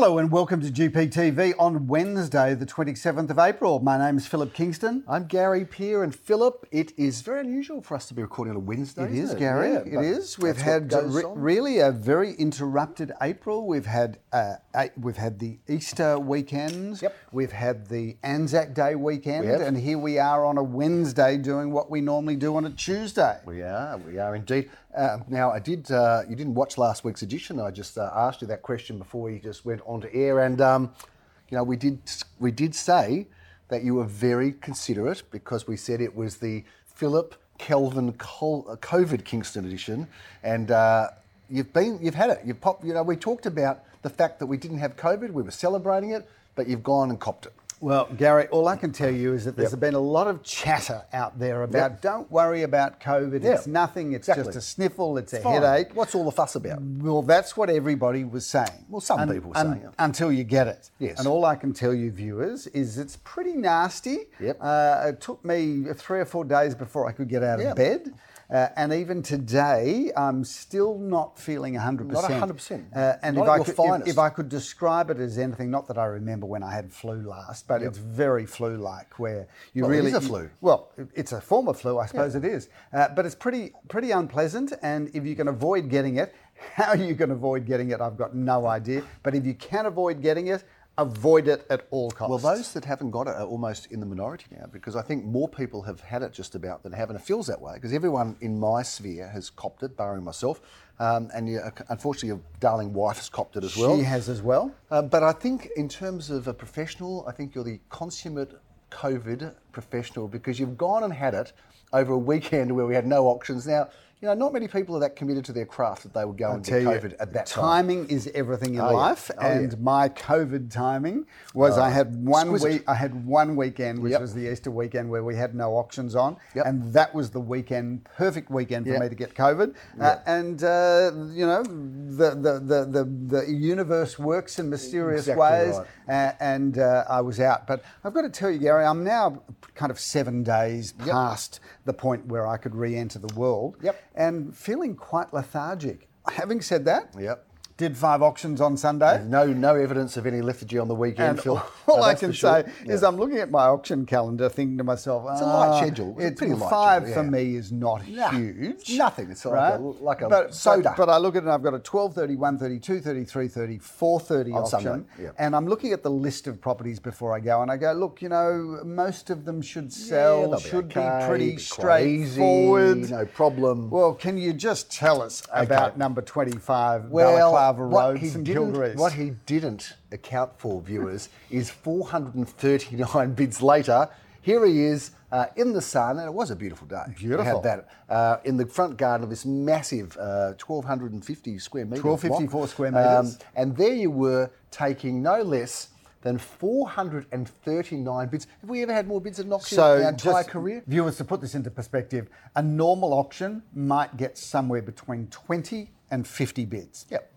Hello and welcome to GPTV on Wednesday, the 27th of April. My name is Philip Kingston. I'm Gary Peer and Philip. It is very unusual for us to be recording on a Wednesday. It is, it? Gary. Yeah, it is. We've had re- really a very interrupted April. We've had uh, a- we've had the Easter weekend. Yep. We've had the Anzac Day weekend, We and here we are on a Wednesday doing what we normally do on a Tuesday. We are, we are indeed. Uh, now, I did. Uh, you didn't watch last week's edition. I just uh, asked you that question before you just went on to air, and um, you know, we did. We did say that you were very considerate because we said it was the Philip Kelvin Col- uh, COVID Kingston edition, and uh, you've been. You've had it. You've popped. You know, we talked about the fact that we didn't have COVID. We were celebrating it, but you've gone and copped it. Well, Gary, all I can tell you is that there's Yep. been a lot of chatter out there about Yep. don't worry about COVID. Yeah, It's nothing. It's exactly. just a sniffle. It's, a Fine. headache. What's all the fuss about? Well, that's what everybody was saying. Well, some people were saying it. Until you get it. Yes. And all I can tell you, viewers, is it's pretty nasty. Yep. Uh, it took me three or four days before I could get out of bed. Uh, and even today, I'm still not feeling 100%. Not 100%. Uh, and Not if I, could, if, if I could describe it as anything, not that I remember when I had flu last, but it's very flu-like, where you Well, really is a flu. well, it's a form of flu, I suppose it is, uh, but it's pretty pretty unpleasant. And if you can avoid getting it, how you can avoid getting it, I've got no idea. But if you can avoid getting it, avoid it at all costs. Well, those that haven't got it are almost in the minority now because I think more people have had it just about than haven't. It feels that way because everyone in my sphere has copped it, barring myself. Um, and you, unfortunately, your darling wife has copped it as well. she has as well. Um, but I think, in terms of a professional, I think you're the consummate COVID professional because you've gone and had it over a weekend where we had no options. Now, you know, not many people are that committed to their craft that they would go and Tell get you, COVID at that time. timing is everything in Oh, yeah. life, Oh, and yeah. my COVID timing was I had one exquisite. week. I had one weekend, which Yep. was the Easter weekend, where we had no auctions on, Yep. and that was the weekend, perfect weekend for Yep. me to get COVID. Uh, and uh, you know, the, the the the the universe works in mysterious Exactly ways, right. uh, and uh, I was out. But I've got to tell you, Gary, I'm now kind of seven days past the point where I could re-enter the world, Yep. And feeling quite lethargic. Having said that, Yep. Did five auctions on Sunday. No, no evidence of any lethargy on the weekend, And Phil. all No, I can sure. say is I'm looking at my auction calendar thinking to myself, It's a light "Ah, schedule. It's It's pretty light five schedule, for me is not Nah, huge. nothing. It's like a- like a but, soda. But, but I look at it and I've got a 12.30, 1.30, 2.30, 3.30, 4.30 On auction. Sunday, yeah. And I'm looking at the list of properties before I go and I go, look, you know, most of them should sell, be should okay, be pretty be straightforward. no problem. Well, can you just tell us about number 25, Well, What he didn't, what he didn't account for, viewers, is 439 bids later. Here he is uh, in the sun, and it was a beautiful day. We Beautiful. had that uh, in the front garden of this massive uh, 1,250 square metres. 1254 block. square metres. and there you were taking no less than 439 bids. Have we ever had more bids at an auction in our entire career? Viewers, to put this into perspective, a normal auction might get somewhere between 20 and 50 bids. Yep.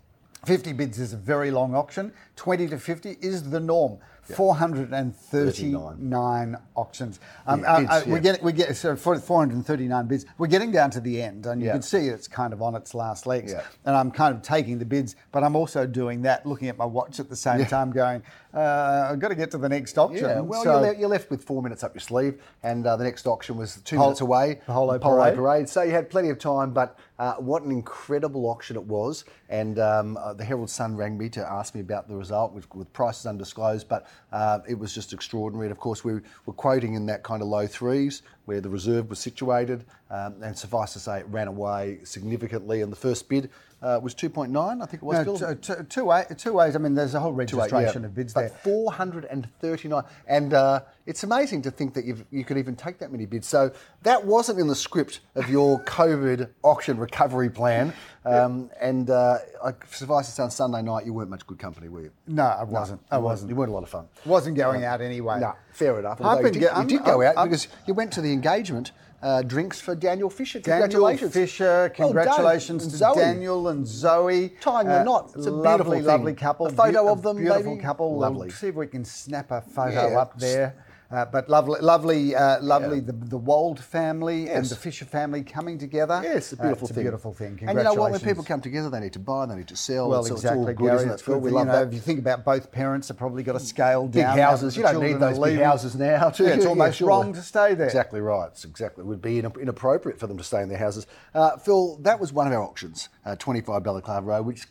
50 bids is a very long auction. 20 to 50 is the norm. 439 auctions. Um, Yeah, uh, uh, yeah. We get we get so for 439 bids. We're getting down to the end, and you can see it's kind of on its last legs. And I'm kind of taking the bids, but I'm also doing that, looking at my watch at the same time, going, uh, I've got to get to the next auction. Yeah, well, So- you're, le- you're left with four minutes up your sleeve, and uh, the next auction was two minutes away. Polo Polo Parade. So you had plenty of time, but uh, what an incredible auction it was. And um, uh, the Herald Sun rang me to ask me about the result with, with prices undisclosed, but uh, it was just extraordinary. And of course, we were quoting in that kind of low threes where the reserve was situated. Um, and suffice to say, it ran away significantly. in the first bid uh, was 2.9, I think it was. No, Phil? t- t- two eight, two eight. I mean, there's a whole Two registration yeah. of bids But there. 439. And uh, it's amazing to think that you've, you could even take that many bids. So that wasn't in the script of your COVID auction recovery plan. Um, and uh, I suffice to say, on Sunday night, you weren't much good company, were you? No, I wasn't. I wasn't. You weren't a lot of fun. Wasn't going out anyway. No, fair enough. I've been you, did, you did go I'm- out I'm- because you went to the engagement uh, drinks for Daniel Fisher. Congratulations. Daniel. Fisher, Well congratulations And to Zoe. Daniel and Zoe. Tying the knot. It's a lovely, beautiful thing. lovely couple. A photo Beau- of them, Beautiful maybe? couple. Lovely. We'll see if we can snap a photo Yeah. up there. Uh, but lovely, lovely, uh, lovely. The, the Wold family and the Fisher family coming together. Yeah, it's a beautiful uh, it's thing. A beautiful thing. And you know what? When people come together, they need to buy, they need to sell. Well, it's, it's exactly, all good, Gary. isn't it, It's good. We you love know, that. If you think about both parents, have probably got to scale Big down. now houses. You don't need those big houses now. Do Yeah, it's almost sure. wrong to stay there. Exactly right. It's exactly. It would be inappropriate for them to stay in their houses. Uh, Phil, that was one of our auctions, uh, 25 Balaclava Road, which.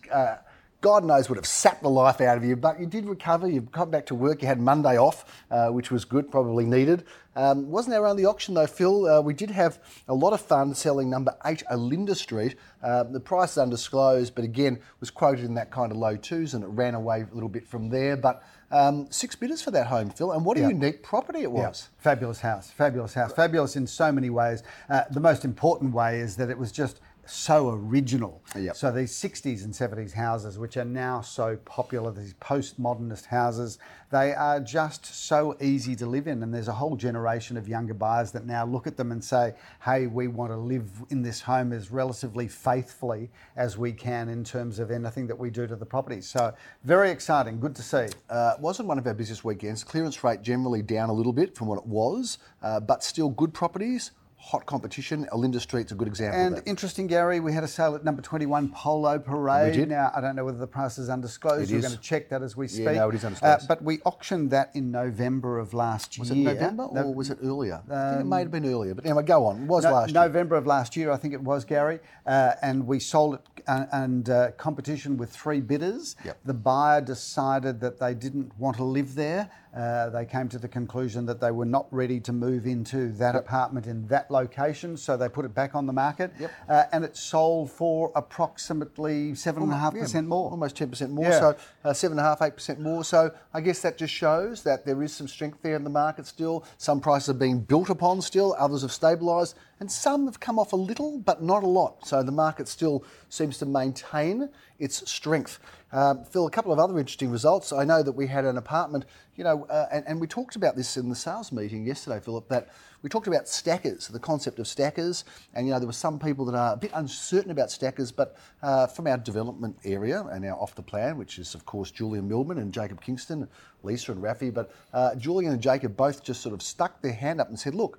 God knows would have sapped the life out of you, but you did recover. You've come back to work. You had Monday off, uh, which was good, probably needed. Um, wasn't our only auction though, Phil. Uh, we did have a lot of fun selling number eight, Olinda Street. Uh, the price is undisclosed, but again was quoted in that kind of low twos, and it ran away a little bit from there. But um, six bidders for that home, Phil, and what a Yeah. unique property it Yeah, was. fabulous house, fabulous house, fabulous in so many ways. Uh, the most important way is that it was just so original. Yep. So these 60s and 70s houses, which are now so popular, these postmodernist houses, they are just so easy to live in. And there's a whole generation of younger buyers that now look at them and say, hey, we want to live in this home as relatively faithfully as we can in terms of anything that we do to the property. So very exciting, good to see. Uh, wasn't one of our busiest weekends. Clearance rate generally down a little bit from what it was, uh, but still good properties. Hot competition. Olinda Street's a good example And of that. interesting, Gary, we had a sale at number 21 Polo Parade. We did. Now, I don't know whether the price is undisclosed. It We're is. going to check that as we speak. no, it is undisclosed. Uh, but we auctioned that in November of last year. was it. November No- or was it earlier? I think it may have been earlier, but anyway, go on. It was no- last year. November of last year, I think it was, Gary. Uh, and we sold it uh, and uh, competition with three bidders. Yep. The buyer decided that they didn't want to live there. Uh, they came to the conclusion that they were not ready to move into that apartment in that location, so they put it back on the market. Yep. Uh, and it sold for approximately seven and a half percent more. Almost 10% more. Yeah. So uh, 7.5%, 8% more. So I guess that just shows that there is some strength there in the market still. Some prices are being built upon still, others have stabilised, and some have come off a little, but not a lot. So the market still seems to maintain its strength. Um, Phil, a couple of other interesting results. I know that we had an apartment, you know, uh, and, and we talked about this in the sales meeting yesterday, Philip, that we talked about stackers, the concept of stackers, and you know there were some people that are a bit uncertain about stackers, but uh, from our development area and our off the plan, which is of course Julian Millman and Jacob Kingston, Lisa and Rafi, but uh, Julian and Jacob both just sort of stuck their hand up and said, look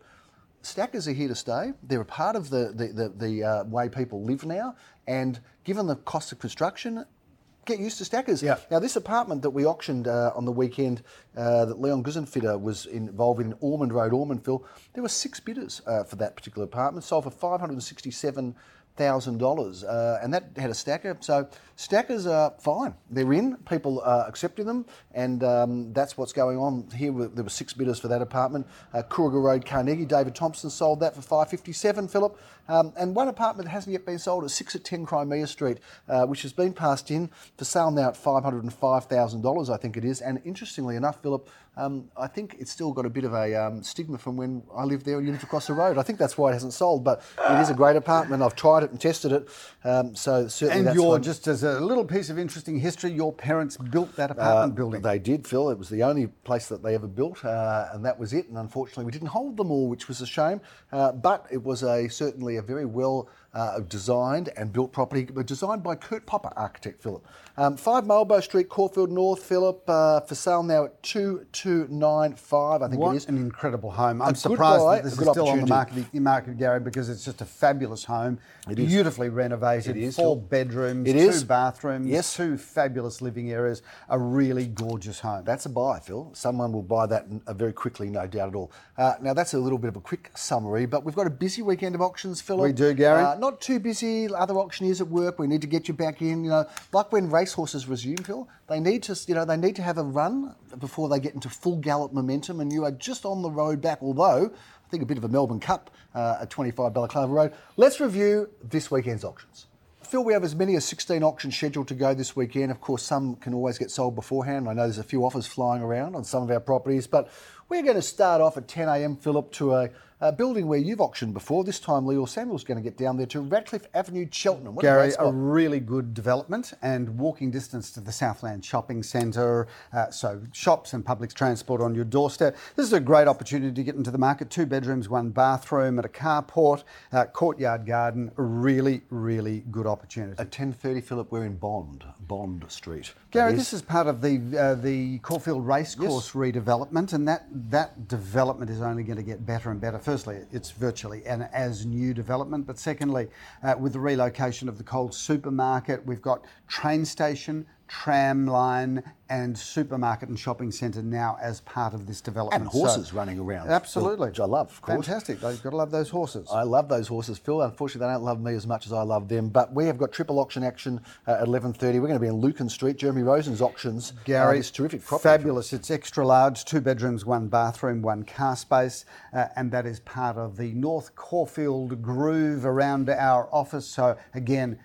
stackers are here to stay. They're a part of the, the, the, the uh, way people live now. And given the cost of construction, get used to stackers. Yeah. Now, this apartment that we auctioned uh, on the weekend uh, that Leon Guzenfitter was involved in, in Ormond Road, Ormondville, there were six bidders uh, for that particular apartment, sold for 567 thousand uh, dollars, and that had a stacker. So stackers are fine; they're in. People are accepting them, and um, that's what's going on here. There were six bidders for that apartment, uh, Road, Carnegie. David Thompson sold that for five fifty-seven, Philip, um, and one apartment that hasn't yet been sold is six at ten Crimea Street, uh, which has been passed in for sale now at five hundred and five thousand dollars, I think it is. And interestingly enough, Philip, um, I think it's still got a bit of a um, stigma from when I lived there and you lived across the road. I think that's why it hasn't sold, but it is a great apartment. I've tried it and tested it, um, so certainly And that's your, one. just as a little piece of interesting history, your parents built that apartment building. Uh, They did, Phil. It was the only place that they ever built, uh, and that was it. And unfortunately, we didn't hold them all, which was a shame. Uh, but it was a certainly a very well uh, designed and built property, designed by Kurt Popper, architect Philip. Um, Five Marlborough Street, Caulfield North, Philip, uh, for sale now at two two nine five. I think What it is. an incredible home! I'm good surprised buy, that this a is good still on the market, market, Gary, because it's just a fabulous home, is. beautifully renovated, It is, four bedrooms, It two is. bathrooms, Yes. two fabulous living areas, a really gorgeous home. That's a buy, Phil. Someone will buy that uh, very quickly, no doubt at all. Uh, now, that's a little bit of a quick summary, but we've got a busy weekend of auctions, Philip. We do, Gary. Not too busy. Other auctioneers at work. We need to get you back in. You know, like when racehorses resume, Phil. They need to, you know, they need to have a run before they get into full gallop momentum. And you are just on the road back. Although I think a bit of a Melbourne Cup uh, at 25 Balaclava Road. Let's review this weekend's auctions. Phil, we have as many as 16 auctions scheduled to go this weekend. Of course, some can always get sold beforehand. I know there's a few offers flying around on some of our properties, but we're going to start off at 10 a.m., Philip, to a, a building where you've auctioned before. This time, Leo Samuel's going to get down there to Radcliffe Avenue, Cheltenham. What a Gary, a spot. really good development and walking distance to the Southland Shopping Centre. Uh, so, shops and public transport on your doorstep. This is a great opportunity to get into the market. Two bedrooms, one bathroom, at a carport, uh, courtyard garden. A really, really good opportunity. At 10.30, Philip, we're in Bond, Bond Street. Gary, That this is part of the uh, the Caulfield Racecourse redevelopment, and that that development is only going to get better and better. Firstly, it's virtually an as new development, but secondly, uh, with the relocation of the Coles supermarket, we've got train station, tram line and supermarket and shopping centre now as part of this development. And horses so, running around. Absolutely. Which I love, of course. Fantastic. They've got to love those horses. I love those horses, Phil. Unfortunately, they don't love me as much as I love them. But we have got triple auction action uh, at 11.30. We're going to be in Lucan Street, Jeremy Rosen's auctions. Gary, uh, it's terrific property. Fabulous. It's extra large, two bedrooms, one bathroom, one car space. Uh, and that is part of the North Caulfield groove around our office. So again,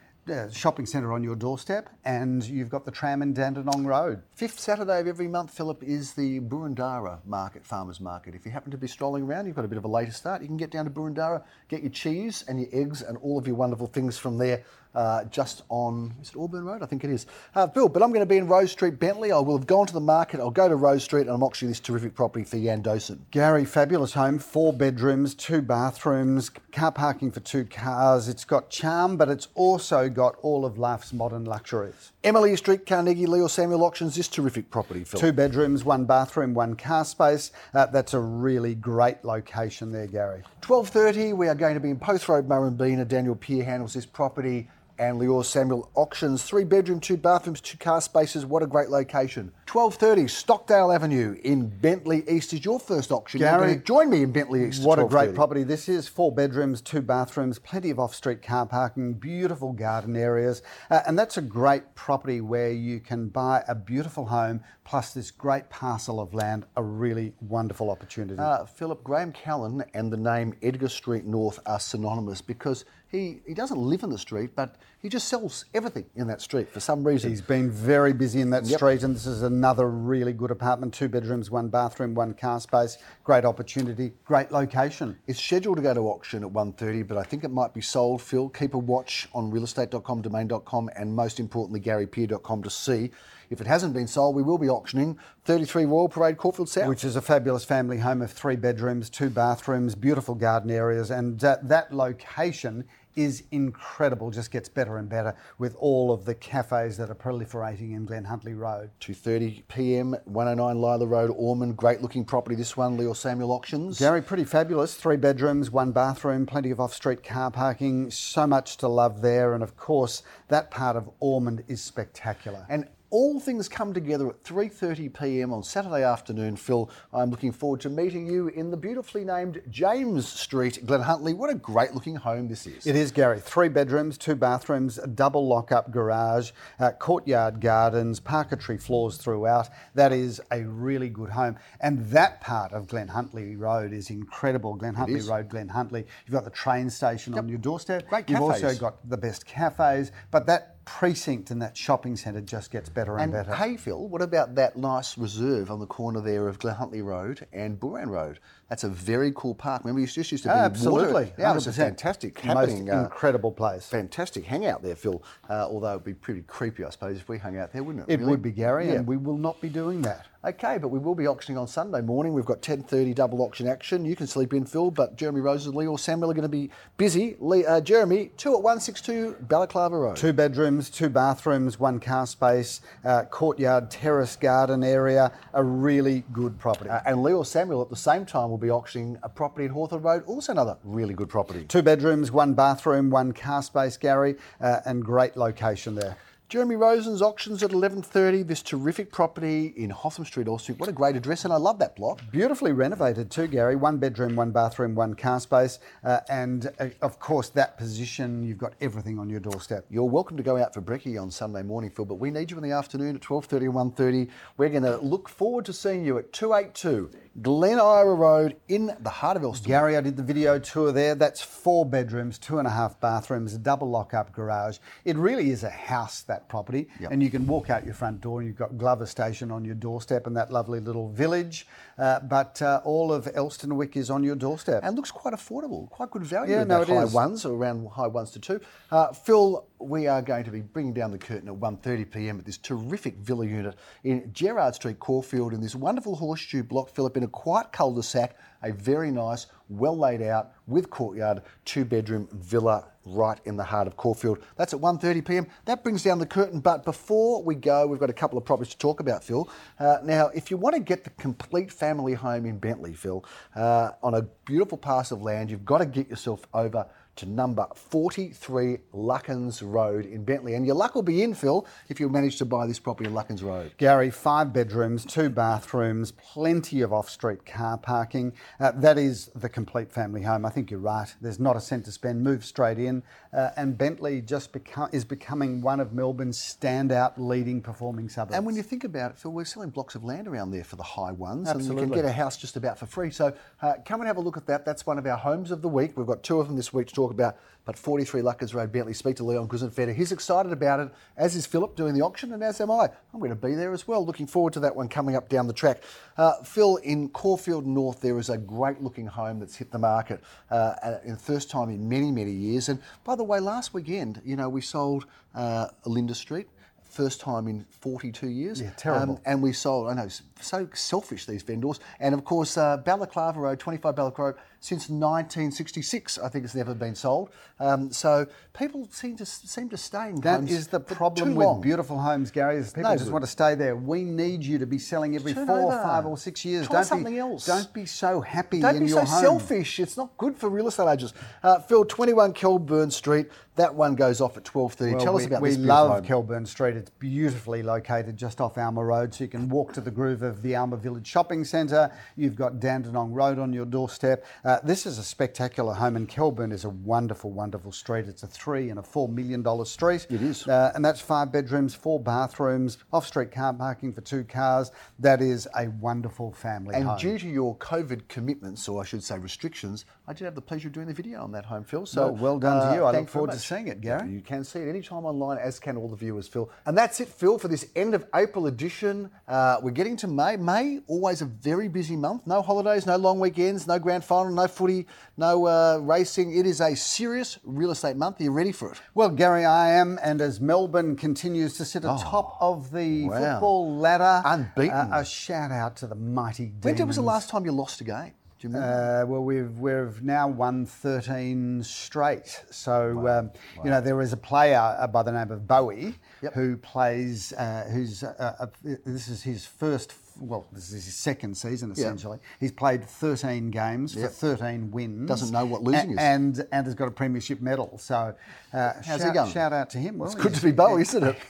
shopping centre on your doorstep, and you've got the tram in Dandenong Road. Fifth Saturday of every month, Philip, is the Boroondara Market, Farmers Market. If you happen to be strolling around, you've got a bit of a later start, you can get down to Boroondara, get your cheese and your eggs and all of your wonderful things from there uh, just on, is it Auburn Road? I think it is. Uh, Bill, but I'm going to be in Rose Street, Bentleigh. I will have gone to the market. I'll go to Rose Street and I'm auctioning this terrific property for Jan Dosen. Gary, fabulous home, four bedrooms, two bathrooms, car parking for two cars. It's got charm, but it's also got all of life's modern luxuries. Emily Street, Carnegie, Leo Samuel auctions this terrific property, Phil. Two bedrooms, one bathroom, one car space. Uh, that's a really great location there, Gary. 12.30, we are going to be in Post Road, Murrumbeena. Daniel Peer handles this property and Leor Samuel Auctions. Three bedroom, two bathrooms, two car spaces. What a great location. 1230 Stockdale Avenue in Bentleigh East is your first auction. Gary, join me in Bentleigh East. What a great property this is. Four bedrooms, two bathrooms, plenty of off-street car parking, beautiful garden areas. Uh, and that's a great property where you can buy a beautiful home plus this great parcel of land, a really wonderful opportunity. Uh, Philip, Graham Callan and the name Edgar Street North are synonymous because he, he doesn't live in the street, but he just sells everything in that street for some reason. He's been very busy in that yep. street, and this is another really good apartment two bedrooms, one bathroom, one car space. Great opportunity, great location. It's scheduled to go to auction at 1.30, but I think it might be sold. Phil, keep a watch on realestate.com, domain.com, and most importantly, garypeer.com to see. If it hasn't been sold, we will be auctioning 33 Royal Parade, Caulfield South. Which is a fabulous family home of three bedrooms, two bathrooms, beautiful garden areas, and uh, that location is incredible, just gets better and better with all of the cafes that are proliferating in Glen Huntly Road. 2.30 p.m, 109 Lila Road, Ormond. Great looking property, this one, Leo Samuel Auctions. Gary, pretty fabulous. Three bedrooms, one bathroom, plenty of off-street car parking, so much to love there. And of course, that part of Ormond is spectacular. And all things come together at 3:30 p.m. on Saturday afternoon. Phil, I'm looking forward to meeting you in the beautifully named James Street, Glen Huntly. What a great looking home this is. It is, Gary. Three bedrooms, two bathrooms, a double lock-up garage, uh, courtyard gardens, parquetry floors throughout. That is a really good home. And that part of Glen Huntly Road is incredible. Glen Huntly Road, Glen Huntly. You've got the train station yep. on your doorstep. Great cafes. You've also got the best cafes, but that precinct and that shopping centre just gets better and, and better. Hey Phil, what about that nice reserve on the corner there of Glenhuntly Road and Booran Road? That's a very cool park. Remember, you just used to be absolutely. Yeah, it's a fantastic happening. Most uh, incredible place. Fantastic hangout there, Phil. Uh, although it'd be pretty creepy, I suppose, if we hung out there, wouldn't it? It really? would be, Gary, yeah. and we will not be doing that. Okay, but we will be auctioning on Sunday morning. We've got 10.30 double auction action. You can sleep in, Phil, but Jeremy Rose and Lee Samuel are going to be busy. Lee, uh, Jeremy, two at 162 Balaclava Road. Two bedrooms, two bathrooms, one car space, uh, courtyard, terrace, garden area, a really good property. Uh, and Leo Samuel at the same time will be auctioning a property in Hawthorn Road, also another really good property. Two bedrooms, one bathroom, one car space, Gary, uh, and great location there. Jeremy Rosen's auctions at 11.30, this terrific property in Hotham Street, Allstreet. What a great address, and I love that block. Beautifully renovated too, Gary. One bedroom, one bathroom, one car space. Uh, and uh, of course, that position, you've got everything on your doorstep. You're welcome to go out for brekkie on Sunday morning, Phil, but we need you in the afternoon at 12.30 and 1.30. We're going to look forward to seeing you at 282 Glen Eira Road in the heart of Elstone. Gary, I did the video tour there. That's four bedrooms, two and a half bathrooms, a double lock-up garage. It really is a house, that property. Yep. And you can walk out your front door and you've got Glover Station on your doorstep and that lovely little village. Uh, but uh, all of Elsternwick is on your doorstep. And looks quite affordable, quite good value. Yeah, no, it high is. ones, around high ones to two. Uh, Phil, we are going to be bringing down the curtain at 1.30pm at this terrific villa unit in Gerard Street, Caulfield, in this wonderful horseshoe block, Philip, in a quiet cul-de-sac, a very nice, well laid out, with courtyard, two bedroom villa right in the heart of Caulfield. That's at 1.30 p.m. That brings down the curtain. But before we go, we've got a couple of properties to talk about, Phil. Uh, now, if you want to get the complete family home in Bentleigh, Phil, uh, on a beautiful parcel of land, you've got to get yourself over to number 43 Luckens Road in Bentleigh. And your luck will be in, Phil, if you manage to buy this property in Luckens Road. Gary, five bedrooms, two bathrooms, plenty of off street car parking. Uh, that is the complete family home. I think you're right. There's not a cent to spend. Move straight in. Uh, and Bentleigh just is becoming one of Melbourne's standout leading performing suburbs. And when you think about it, Phil, we're selling blocks of land around there for the high ones, and you can get a house just about for free. So uh, come and have a look at that. That's one of our homes of the week. We've got two of them this week to talk about. But 43 Luckers Road, Bentleigh. Speak to Leon Guzenfeder. He's excited about it, as is Philip doing the auction, and as am I. I'm going to be there as well. Looking forward to that one coming up down the track. Uh, Phil, in Caulfield North, there is a great looking home that's hit the market uh, in the first time in many, many years. And by the way, last weekend, you know, we sold uh, Linda Street. First time in 42 years. Yeah, terrible. Um, and we sold, I know, so selfish, these vendors. And of course, uh, Balaclava Road, 25 Balaclava Road, since 1966, I think it's never been sold. Um, so people seem to seem to stay in That homes is the problem with long. beautiful homes, Gary. Is people No just good. want to stay there. We need you to be selling every Turn four, over. five, or six years. Try don't something be, else. Don't be so happy Don't be so home. selfish. It's not good for real estate agents. Uh, Phil, 21 Kelburn Street. That one goes off at 12:30. Well, Tell we, us about we this beautiful love. Kelburn Street. It's beautifully located just off Alma Road, so you can walk to the groove of the Alma Village Shopping Centre. You've got Dandenong Road on your doorstep. Uh, this is a spectacular home, and Kelburn is a wonderful, wonderful street. It's a three and a four million dollar street. It is. uh, and that's five bedrooms, four bathrooms, off-street car parking for two cars. That is a wonderful family And home. due to your COVID commitments, or I should say restrictions, I did have the pleasure of doing the video on that home, Phil. So uh, Well, well done to you. I look forward to. Seeing it, Gary. You can see it anytime online, as can all the viewers, Phil. And that's it, Phil, for this end of April edition. Uh, we're getting to May. May, always a very busy month. No holidays, no long weekends, no grand final, no footy, no uh, racing. It is a serious real estate month. Are you ready for it? Well, Gary, I am, and as Melbourne continues to sit atop of the Oh, wow. football ladder, Unbeaten. uh, a shout out to the mighty When Demons. was the last time you lost a game? Uh, well, we've we've now won 13 straight. So um, you know there is a player uh, by the name of Bowey Yep. who plays. Uh, who's uh, uh, this is his first. Well, this is his second season essentially. He's played 13 games for 13 wins. Doesn't know what losing A- is. and and has got a premiership medal. So uh, How's shout, he going? shout out to him. Well, it's good to be Bowey, isn't it?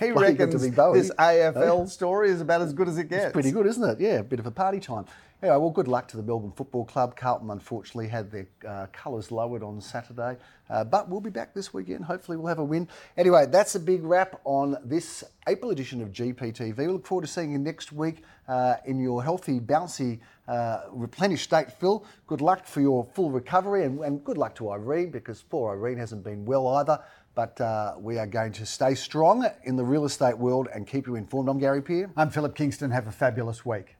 He reckons be Bowey. this AFL story is about as good as it gets. It's pretty good, isn't it? Yeah, a bit of a party time. Anyway, well, good luck to the Melbourne Football Club. Carlton, unfortunately, had their uh, colours lowered on Saturday, uh, but we'll be back this weekend. Hopefully, we'll have a win. Anyway, that's a big wrap on this April edition of GPTV. We look forward to seeing you next week uh, in your healthy, bouncy, uh, replenished state, Phil. Good luck for your full recovery, and, and good luck to Irene because poor Irene hasn't been well either. But uh, we are going to stay strong in the real estate world and keep you informed. I'm Gary Peer. I'm Philip Kingston. Have a fabulous week.